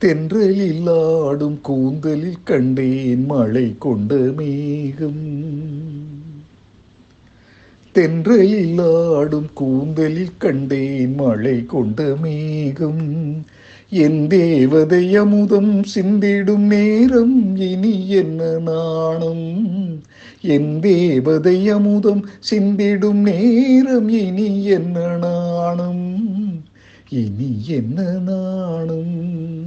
தென்றலில் ஆடும் கூந்தலில் கண்டேன் மழை கொண்ட மேகம். தென்றலில் ஆடும் கூந்தலில் கண்டேன் மழை கொண்ட மேகம். என் தேவதை அமுதம் சிந்திடும் நேரம் இனி என்ன நாணம்? என் தேவதை அமுதம் சிந்திடும் நேரம் இனி என்ன நாணம்? இனி என்ன நாணம்?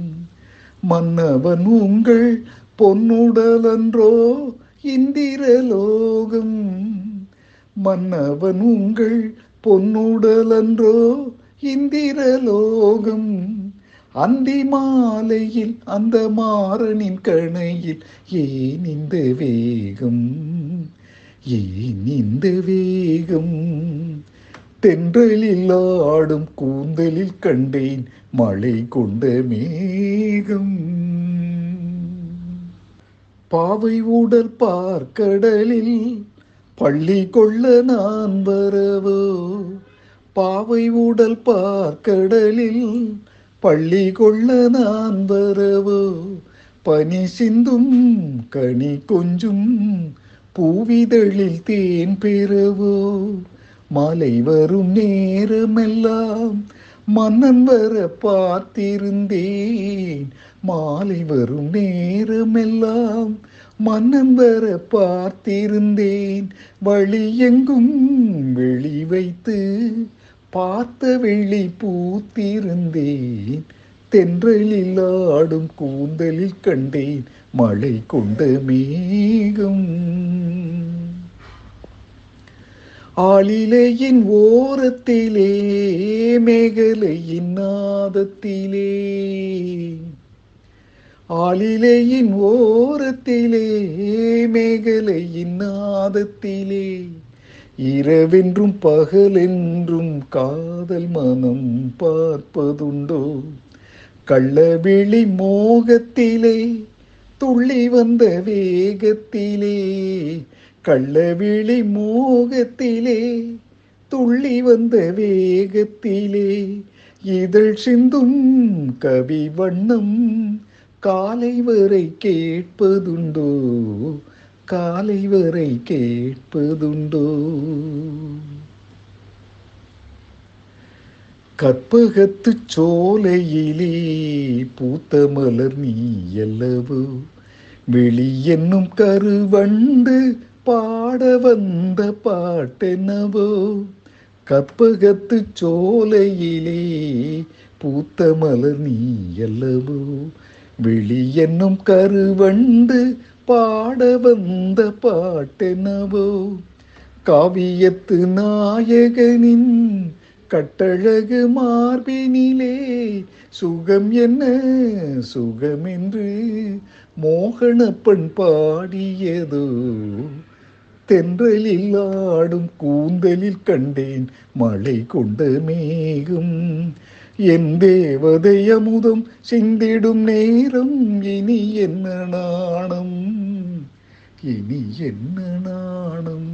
மன்னவன் உங்கள் பொன்னுடலன்றோ இந்திரலோகம். மன்னவன் உங்கள் பொன்னுடலன்றோ இந்திரலோகம். அந்தி மாலையில் அந்த மாறனின் கணையில் ஏன் இந்த வேகம்? ஏன் இந்த வேகம்? தென்றலில் ஆடும் கூந்தலில் கண்டேன் மழை கொண்ட மேகம். பாவை உடல் பார்க்கடலில் பள்ளி கொள்ள நான் வரவோ? பாவை உடல் பார்க்கடலில் பள்ளி கொள்ள நான் வரவோ? பனி சிந்தும் கனி கொஞ்சும் பூவிதழில் தேன் பெறவோ? மாலை வரும் நேரமெல்லாம் மன்னன் வர பார்த்திருந்தேன். மாலை வரும் நேரமெல்லாம் மன்னன் வர பார்த்திருந்தேன். வழி எங்கும் வெளி வைத்து பார்த்த வெள்ளி பூத்திருந்தேன். தென்றலில் ஆடும் கூந்தலில் கண்டேன். மழை கொண்ட மேகம் ஆளிலையின் ஓரத்திலே மேகலையின் நாதத்திலே. ஆளிலையின் ஓரத்திலே மேகலையின் நாதத்திலே. இரவென்றும் பகலென்றும் காதல் மனம் பார்ப்பதுண்டோ? கள்ளவிழி மோகத்திலே துள்ளி வந்த வேகத்திலே. கள்ளவிழி மோகத்திலே துள்ளி வந்த வேகத்திலே இதழ் சிந்தும் கவி வண்ணம் காலை வரை கேட்பதுண்டோ காலை வரை கேட்பதுண்டோ. கற்பகத்து சோலையிலே பூத்த மலர் நீ எல்லவோ வெளி என்னும் கருவண்டு பாட வந்த பாட்டென்னவோ கற்பகத்து சோலையிலே பூத்த மலர் நீ அல்லவோ விழி என்னும் கருவண்டு பாட வந்த பாட்டென்னவோ காவியத்து நாயகனின் கட்டழகு மார்பினிலே சுகம் என்ன? சுகம் என்று மோகனப்பன் பாடியதோ தென்றலில் ஆடும் கூந்தலில் கண்டேன் மழை கொண்ட மேகம் என் தேவதை அமுதம் சிந்திடும் நேரம் இனி என்ன நாணம் இனி என்ன நாணம்